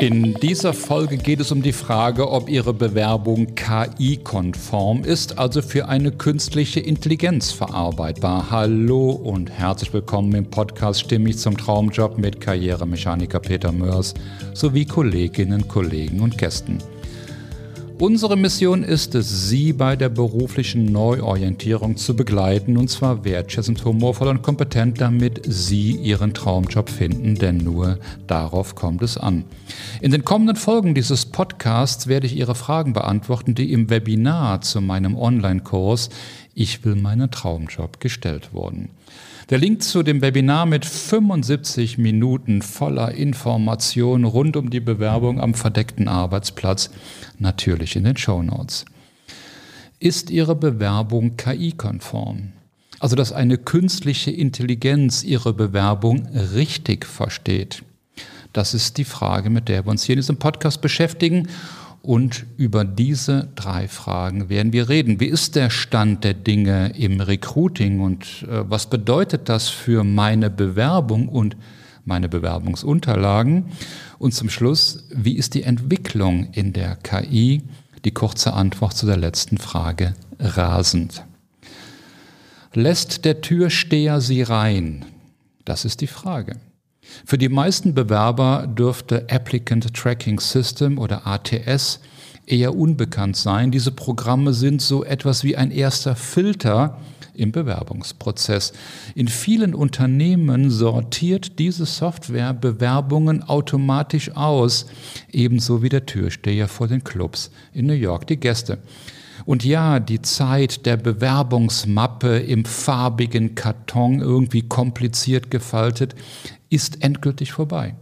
In dieser Folge geht es um die Frage, ob Ihre Bewerbung KI-konform ist, also für eine künstliche Intelligenz verarbeitbar. Hallo und herzlich willkommen im Podcast Stimmig zum Traumjob mit Karrieremechaniker Peter Mörs sowie Kolleginnen, Kollegen und Gästen. Unsere Mission ist es, Sie bei der beruflichen Neuorientierung zu begleiten, und zwar wertschätzend, humorvoll und kompetent, damit Sie Ihren Traumjob finden, denn nur darauf kommt es an. In den kommenden Folgen dieses Podcasts werde ich Ihre Fragen beantworten, die im Webinar zu meinem Online-Kurs Ich will meinen Traumjob gestellt wurden. Der Link zu dem Webinar mit 75 Minuten voller Informationen rund um die Bewerbung am verdeckten Arbeitsplatz natürlich in den Show Notes. Ist Ihre Bewerbung KI-konform? Also, dass eine künstliche Intelligenz Ihre Bewerbung richtig versteht. Das ist die Frage, mit der wir uns hier in diesem Podcast beschäftigen. Und über diese drei Fragen werden wir reden. Wie ist der Stand der Dinge im Recruiting und äh, was bedeutet das für meine Bewerbung und meine Bewerbungsunterlagen? Und zum Schluss, wie ist die Entwicklung in der KI? Die kurze Antwort zu der letzten Frage, rasend. Lässt der Türsteher Sie rein? Das ist die Frage. Für die meisten Bewerber dürfte Applicant Tracking System oder ATS eher unbekannt sein. Diese Programme sind so etwas wie ein erster Filter im Bewerbungsprozess. In vielen Unternehmen sortiert diese Software Bewerbungen automatisch aus, ebenso wie der Türsteher vor den Clubs in New York die Gäste. Und ja, die Zeit der Bewerbungsmappe im farbigen Karton irgendwie kompliziert gefaltet ist endgültig vorbei.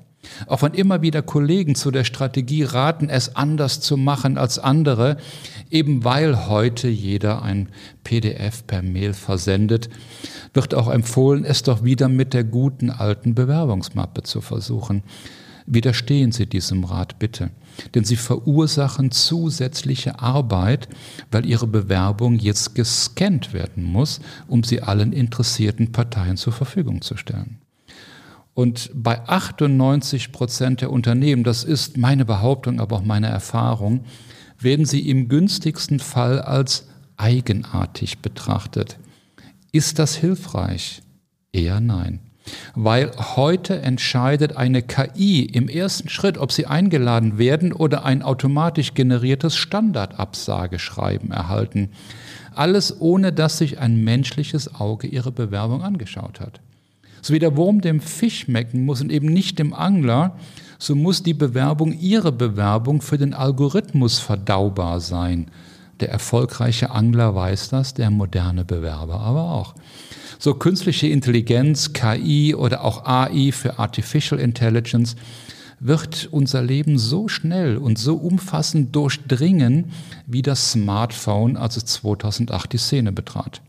Auch wenn immer wieder Kollegen zu der Strategie raten, es anders zu machen als andere, eben weil heute jeder ein PDF per Mail versendet, wird auch empfohlen, es doch wieder mit der guten alten Bewerbungsmappe zu versuchen. Widerstehen Sie diesem Rat bitte, denn Sie verursachen zusätzliche Arbeit, weil Ihre Bewerbung jetzt gescannt werden muss, um sie allen interessierten Parteien zur Verfügung zu stellen. Und bei 98 Prozent der Unternehmen, das ist meine Behauptung, aber auch meine Erfahrung, werden sie im günstigsten Fall als eigenartig betrachtet. Ist das hilfreich? Eher nein. Weil heute entscheidet eine KI im ersten Schritt, ob sie eingeladen werden oder ein automatisch generiertes Standardabsageschreiben erhalten. Alles ohne dass sich ein menschliches Auge ihre Bewerbung angeschaut hat. So wie der Wurm dem Fisch schmecken muss und eben nicht dem Angler, so muss die Bewerbung, ihre Bewerbung für den Algorithmus verdaubar sein. Der erfolgreiche Angler weiß das, der moderne Bewerber aber auch. So künstliche Intelligenz, KI oder auch AI für Artificial Intelligence wird unser Leben so schnell und so umfassend durchdringen, wie das Smartphone, als es 2008 die Szene betrat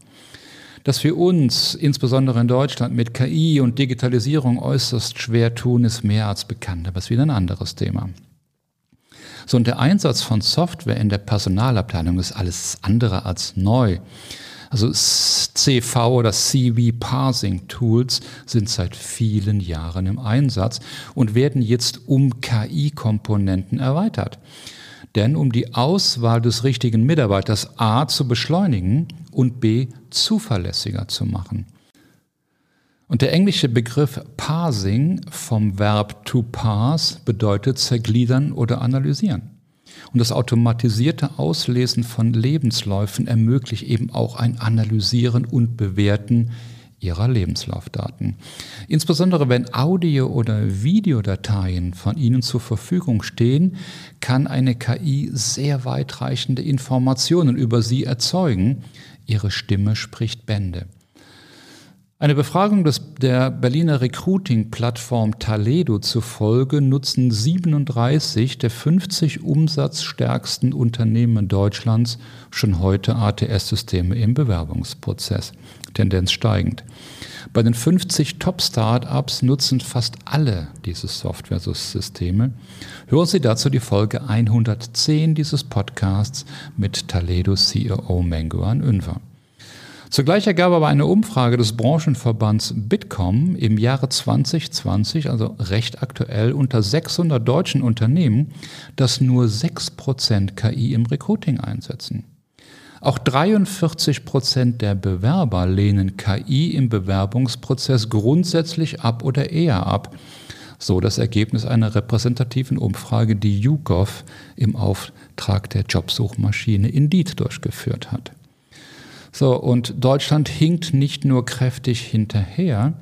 dass wir uns, insbesondere in Deutschland, mit KI und Digitalisierung äußerst schwer tun, ist mehr als bekannt, aber ist wieder ein anderes Thema. So, und der Einsatz von Software in der Personalabteilung ist alles andere als neu. Also CV oder CV Parsing Tools sind seit vielen Jahren im Einsatz und werden jetzt um KI-Komponenten erweitert. Denn um die Auswahl des richtigen Mitarbeiters A zu beschleunigen und B zuverlässiger zu machen. Und der englische Begriff Parsing vom Verb to parse bedeutet zergliedern oder analysieren. Und das automatisierte Auslesen von Lebensläufen ermöglicht eben auch ein Analysieren und Bewerten ihrer Lebenslaufdaten. Insbesondere wenn Audio- oder Videodateien von Ihnen zur Verfügung stehen, kann eine KI sehr weitreichende Informationen über Sie erzeugen. Ihre Stimme spricht Bände. Eine Befragung des, der Berliner Recruiting-Plattform Taledo zufolge nutzen 37 der 50 umsatzstärksten Unternehmen Deutschlands schon heute ATS-Systeme im Bewerbungsprozess. Tendenz steigend. Bei den 50 Top-Startups nutzen fast alle diese Software-Systeme. Hören Sie dazu die Folge 110 dieses Podcasts mit Taledo CEO Menguan Unver. Zugleich ergab aber eine Umfrage des Branchenverbands Bitkom im Jahre 2020, also recht aktuell, unter 600 deutschen Unternehmen, dass nur 6% KI im Recruiting einsetzen. Auch 43 Prozent der Bewerber lehnen KI im Bewerbungsprozess grundsätzlich ab oder eher ab. So das Ergebnis einer repräsentativen Umfrage, die YouGov im Auftrag der Jobsuchmaschine Indeed durchgeführt hat. So, und Deutschland hinkt nicht nur kräftig hinterher,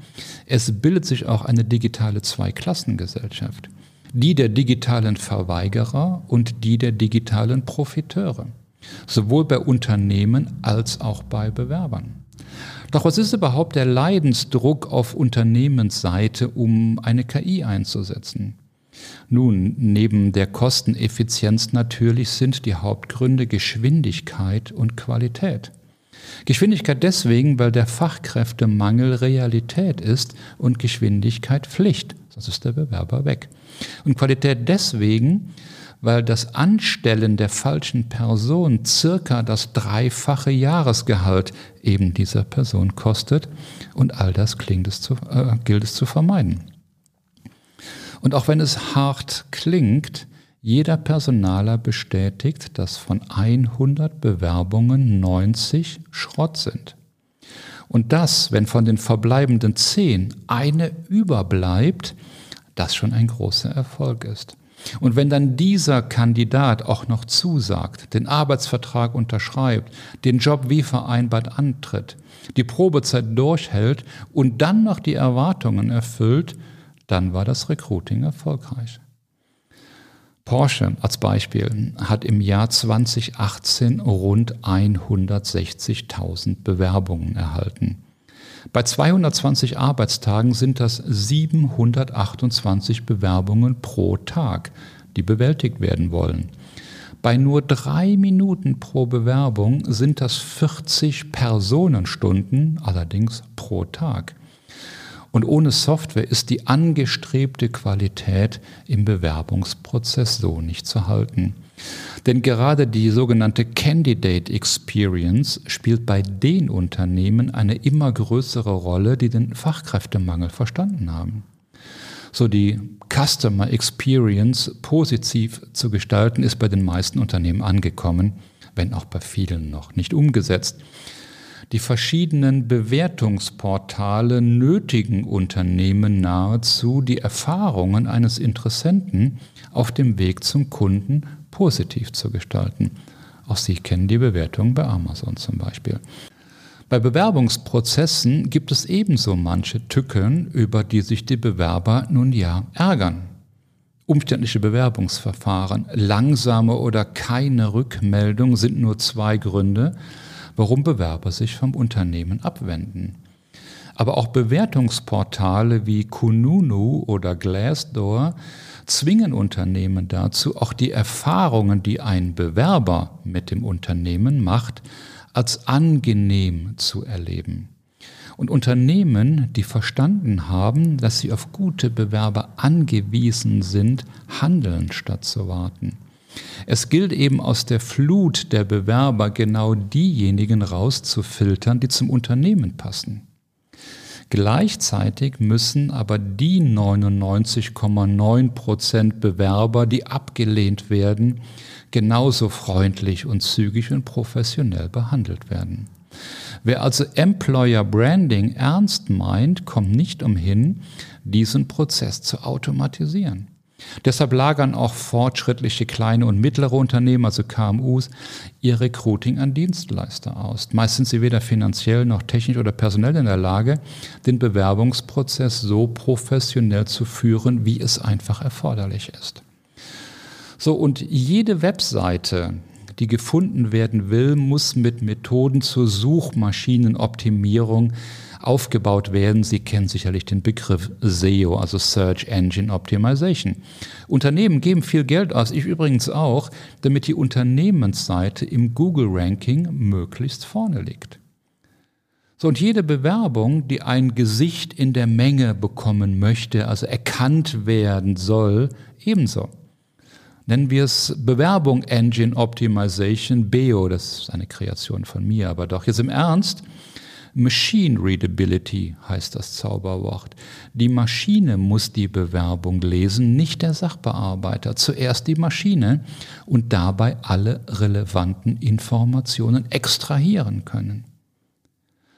es bildet sich auch eine digitale Zweiklassengesellschaft. Die der digitalen Verweigerer und die der digitalen Profiteure. Sowohl bei Unternehmen als auch bei Bewerbern. Doch was ist überhaupt der Leidensdruck auf Unternehmensseite, um eine KI einzusetzen? Nun, neben der Kosteneffizienz natürlich sind die Hauptgründe Geschwindigkeit und Qualität. Geschwindigkeit deswegen, weil der Fachkräftemangel Realität ist und Geschwindigkeit Pflicht. Sonst ist der Bewerber weg. Und Qualität deswegen, weil das Anstellen der falschen Person circa das dreifache Jahresgehalt eben dieser Person kostet. Und all das es zu, äh, gilt es zu vermeiden. Und auch wenn es hart klingt, jeder Personaler bestätigt, dass von 100 Bewerbungen 90 Schrott sind. Und das, wenn von den verbleibenden 10 eine überbleibt, das schon ein großer Erfolg ist. Und wenn dann dieser Kandidat auch noch zusagt, den Arbeitsvertrag unterschreibt, den Job wie vereinbart antritt, die Probezeit durchhält und dann noch die Erwartungen erfüllt, dann war das Recruiting erfolgreich. Porsche als Beispiel hat im Jahr 2018 rund 160.000 Bewerbungen erhalten. Bei 220 Arbeitstagen sind das 728 Bewerbungen pro Tag, die bewältigt werden wollen. Bei nur drei Minuten pro Bewerbung sind das 40 Personenstunden, allerdings pro Tag. Und ohne Software ist die angestrebte Qualität im Bewerbungsprozess so nicht zu halten. Denn gerade die sogenannte Candidate Experience spielt bei den Unternehmen eine immer größere Rolle, die den Fachkräftemangel verstanden haben. So die Customer Experience positiv zu gestalten, ist bei den meisten Unternehmen angekommen, wenn auch bei vielen noch nicht umgesetzt. Die verschiedenen Bewertungsportale nötigen Unternehmen nahezu, die Erfahrungen eines Interessenten auf dem Weg zum Kunden positiv zu gestalten. Auch Sie kennen die Bewertungen bei Amazon zum Beispiel. Bei Bewerbungsprozessen gibt es ebenso manche Tücken, über die sich die Bewerber nun ja ärgern. Umständliche Bewerbungsverfahren, langsame oder keine Rückmeldung sind nur zwei Gründe, warum Bewerber sich vom Unternehmen abwenden. Aber auch Bewertungsportale wie Kununu oder Glassdoor zwingen Unternehmen dazu, auch die Erfahrungen, die ein Bewerber mit dem Unternehmen macht, als angenehm zu erleben. Und Unternehmen, die verstanden haben, dass sie auf gute Bewerber angewiesen sind, handeln statt zu warten. Es gilt eben aus der Flut der Bewerber genau diejenigen rauszufiltern, die zum Unternehmen passen. Gleichzeitig müssen aber die 99,9 Prozent Bewerber, die abgelehnt werden, genauso freundlich und zügig und professionell behandelt werden. Wer also Employer Branding ernst meint, kommt nicht umhin, diesen Prozess zu automatisieren. Deshalb lagern auch fortschrittliche kleine und mittlere Unternehmen, also KMUs, ihr Recruiting an Dienstleister aus. Meist sind sie weder finanziell noch technisch oder personell in der Lage, den Bewerbungsprozess so professionell zu führen, wie es einfach erforderlich ist. So, und jede Webseite, die gefunden werden will, muss mit Methoden zur Suchmaschinenoptimierung aufgebaut werden. Sie kennen sicherlich den Begriff SEO, also Search Engine Optimization. Unternehmen geben viel Geld aus, ich übrigens auch, damit die Unternehmensseite im Google-Ranking möglichst vorne liegt. So, und jede Bewerbung, die ein Gesicht in der Menge bekommen möchte, also erkannt werden soll, ebenso. Nennen wir es Bewerbung Engine Optimization, BEO, das ist eine Kreation von mir, aber doch jetzt im Ernst, Machine Readability heißt das Zauberwort. Die Maschine muss die Bewerbung lesen, nicht der Sachbearbeiter. Zuerst die Maschine und dabei alle relevanten Informationen extrahieren können.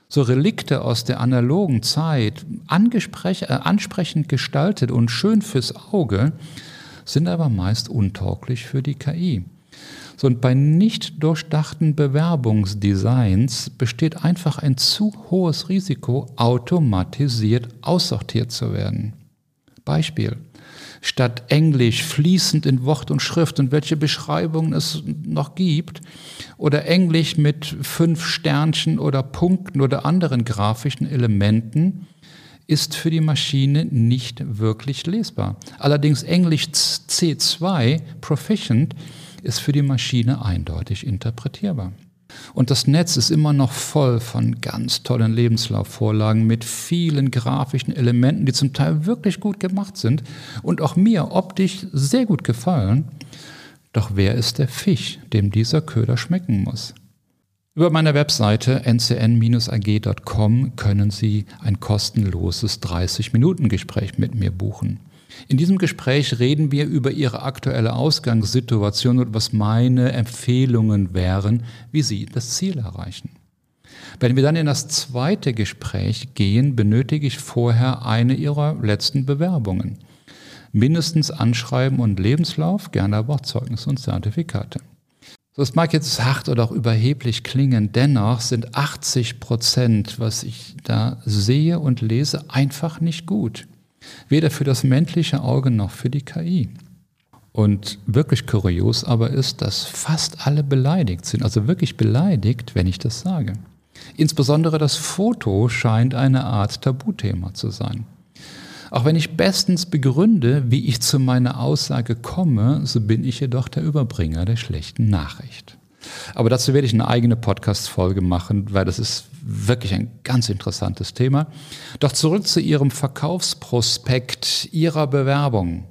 So Relikte aus der analogen Zeit, äh, ansprechend gestaltet und schön fürs Auge, sind aber meist untauglich für die KI. So, und bei nicht durchdachten Bewerbungsdesigns besteht einfach ein zu hohes Risiko, automatisiert aussortiert zu werden. Beispiel. Statt Englisch fließend in Wort und Schrift und welche Beschreibungen es noch gibt, oder Englisch mit fünf Sternchen oder Punkten oder anderen grafischen Elementen, ist für die Maschine nicht wirklich lesbar. Allerdings Englisch C2 Proficient ist für die Maschine eindeutig interpretierbar. Und das Netz ist immer noch voll von ganz tollen Lebenslaufvorlagen mit vielen grafischen Elementen, die zum Teil wirklich gut gemacht sind und auch mir optisch sehr gut gefallen. Doch wer ist der Fisch, dem dieser Köder schmecken muss? Über meine Webseite ncn-ag.com können Sie ein kostenloses 30-Minuten-Gespräch mit mir buchen. In diesem Gespräch reden wir über Ihre aktuelle Ausgangssituation und was meine Empfehlungen wären, wie Sie das Ziel erreichen. Wenn wir dann in das zweite Gespräch gehen, benötige ich vorher eine Ihrer letzten Bewerbungen. Mindestens Anschreiben und Lebenslauf, gerne aber auch Zeugnis und Zertifikate. Das mag jetzt hart oder auch überheblich klingen, dennoch sind 80 Prozent, was ich da sehe und lese, einfach nicht gut. Weder für das menschliche Auge noch für die KI. Und wirklich kurios aber ist, dass fast alle beleidigt sind, also wirklich beleidigt, wenn ich das sage. Insbesondere das Foto scheint eine Art Tabuthema zu sein. Auch wenn ich bestens begründe, wie ich zu meiner Aussage komme, so bin ich jedoch der Überbringer der schlechten Nachricht. Aber dazu werde ich eine eigene Podcast-Folge machen, weil das ist wirklich ein ganz interessantes Thema. Doch zurück zu Ihrem Verkaufsprospekt, Ihrer Bewerbung.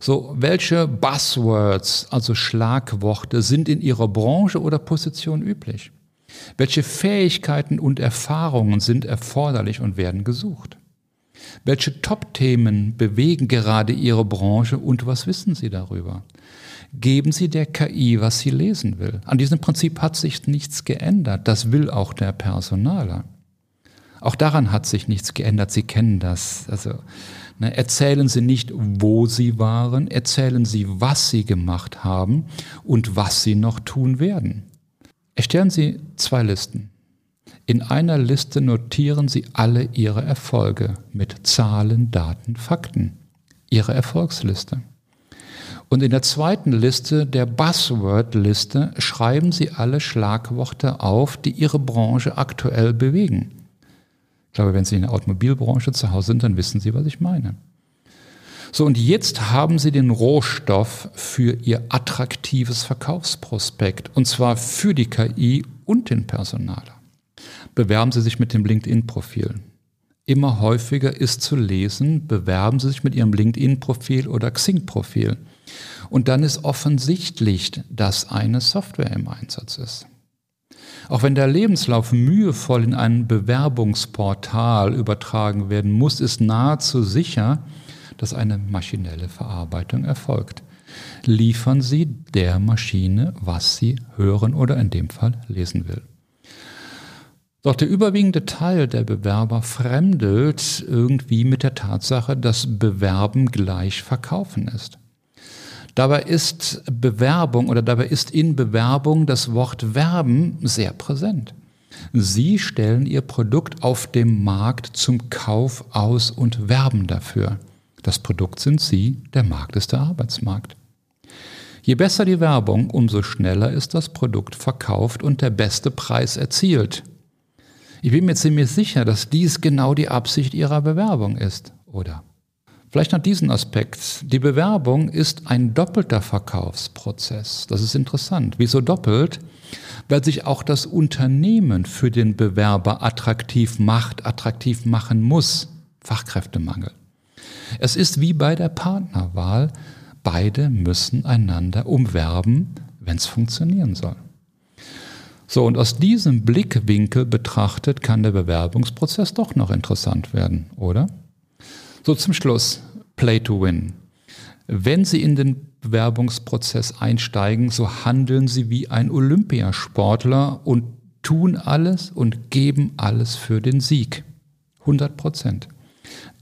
So, welche Buzzwords, also Schlagworte, sind in Ihrer Branche oder Position üblich? Welche Fähigkeiten und Erfahrungen sind erforderlich und werden gesucht? Welche Top-Themen bewegen gerade Ihre Branche und was wissen Sie darüber? Geben Sie der KI, was sie lesen will. An diesem Prinzip hat sich nichts geändert. Das will auch der Personaler. Auch daran hat sich nichts geändert. Sie kennen das. Also, ne, erzählen Sie nicht, wo Sie waren, erzählen Sie, was Sie gemacht haben und was Sie noch tun werden. Erstellen Sie zwei Listen. In einer Liste notieren Sie alle Ihre Erfolge mit Zahlen, Daten, Fakten. Ihre Erfolgsliste. Und in der zweiten Liste, der Buzzword-Liste, schreiben Sie alle Schlagworte auf, die Ihre Branche aktuell bewegen. Ich glaube, wenn Sie in der Automobilbranche zu Hause sind, dann wissen Sie, was ich meine. So, und jetzt haben Sie den Rohstoff für Ihr attraktives Verkaufsprospekt, und zwar für die KI und den Personaler bewerben Sie sich mit dem LinkedIn-Profil. Immer häufiger ist zu lesen, bewerben Sie sich mit Ihrem LinkedIn-Profil oder Xing-Profil. Und dann ist offensichtlich, dass eine Software im Einsatz ist. Auch wenn der Lebenslauf mühevoll in ein Bewerbungsportal übertragen werden muss, ist nahezu sicher, dass eine maschinelle Verarbeitung erfolgt. Liefern Sie der Maschine, was sie hören oder in dem Fall lesen will. Doch der überwiegende Teil der Bewerber fremdelt irgendwie mit der Tatsache, dass Bewerben gleich Verkaufen ist. Dabei ist Bewerbung oder dabei ist in Bewerbung das Wort Werben sehr präsent. Sie stellen Ihr Produkt auf dem Markt zum Kauf aus und werben dafür. Das Produkt sind Sie, der Markt ist der Arbeitsmarkt. Je besser die Werbung, umso schneller ist das Produkt verkauft und der beste Preis erzielt. Ich bin mir ziemlich sicher, dass dies genau die Absicht Ihrer Bewerbung ist, oder? Vielleicht noch diesen Aspekt. Die Bewerbung ist ein doppelter Verkaufsprozess. Das ist interessant. Wieso doppelt? Weil sich auch das Unternehmen für den Bewerber attraktiv macht, attraktiv machen muss. Fachkräftemangel. Es ist wie bei der Partnerwahl. Beide müssen einander umwerben, wenn es funktionieren soll. So, und aus diesem Blickwinkel betrachtet kann der Bewerbungsprozess doch noch interessant werden, oder? So zum Schluss, Play to Win. Wenn Sie in den Bewerbungsprozess einsteigen, so handeln Sie wie ein Olympiasportler und tun alles und geben alles für den Sieg. 100 Prozent.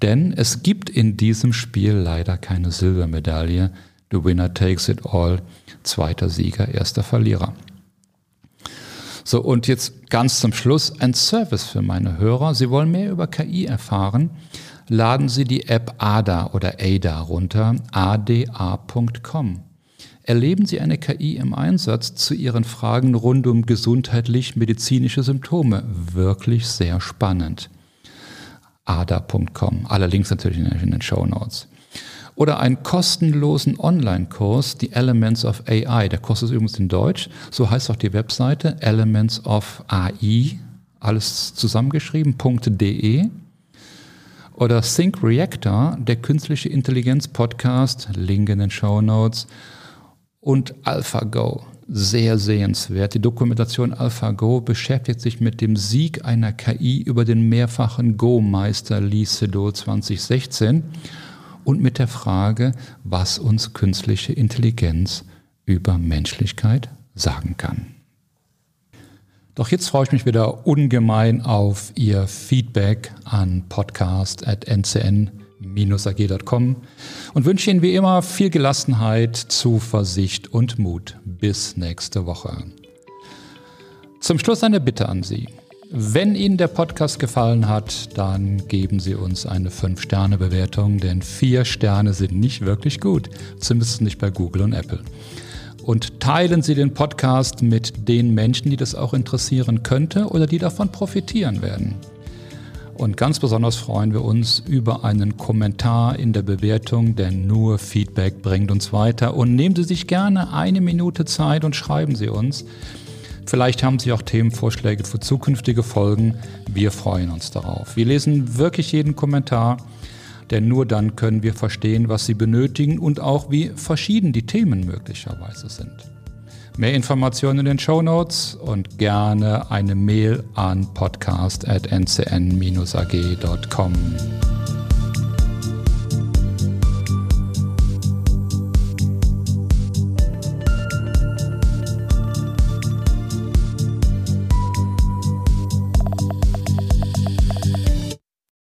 Denn es gibt in diesem Spiel leider keine Silbermedaille. The winner takes it all. Zweiter Sieger, erster Verlierer. So, und jetzt ganz zum Schluss ein Service für meine Hörer. Sie wollen mehr über KI erfahren laden Sie die App ADA oder ADA runter, ada.com. Erleben Sie eine KI im Einsatz zu Ihren Fragen rund um gesundheitlich-medizinische Symptome. Wirklich sehr spannend. ada.com. Alle Links natürlich in den Show Notes. Oder einen kostenlosen Online-Kurs, die Elements of AI. Der Kurs ist übrigens in Deutsch. So heißt auch die Webseite Elements of AI. Alles zusammengeschrieben.de oder Think Reactor, der künstliche Intelligenz Podcast, Link in den Show Notes und AlphaGo. Sehr sehenswert. Die Dokumentation AlphaGo beschäftigt sich mit dem Sieg einer KI über den mehrfachen Go-Meister Lee Sedol 2016 und mit der Frage, was uns künstliche Intelligenz über Menschlichkeit sagen kann. Doch jetzt freue ich mich wieder ungemein auf Ihr Feedback an podcast.ncn-ag.com und wünsche Ihnen wie immer viel Gelassenheit, Zuversicht und Mut. Bis nächste Woche. Zum Schluss eine Bitte an Sie. Wenn Ihnen der Podcast gefallen hat, dann geben Sie uns eine 5-Sterne-Bewertung, denn 4 Sterne sind nicht wirklich gut, zumindest nicht bei Google und Apple und teilen Sie den Podcast mit den Menschen, die das auch interessieren könnte oder die davon profitieren werden. Und ganz besonders freuen wir uns über einen Kommentar in der Bewertung, denn nur Feedback bringt uns weiter. Und nehmen Sie sich gerne eine Minute Zeit und schreiben Sie uns. Vielleicht haben Sie auch Themenvorschläge für zukünftige Folgen. Wir freuen uns darauf. Wir lesen wirklich jeden Kommentar denn nur dann können wir verstehen, was sie benötigen und auch wie verschieden die Themen möglicherweise sind. Mehr Informationen in den Show Notes und gerne eine Mail an podcast.ncn-ag.com.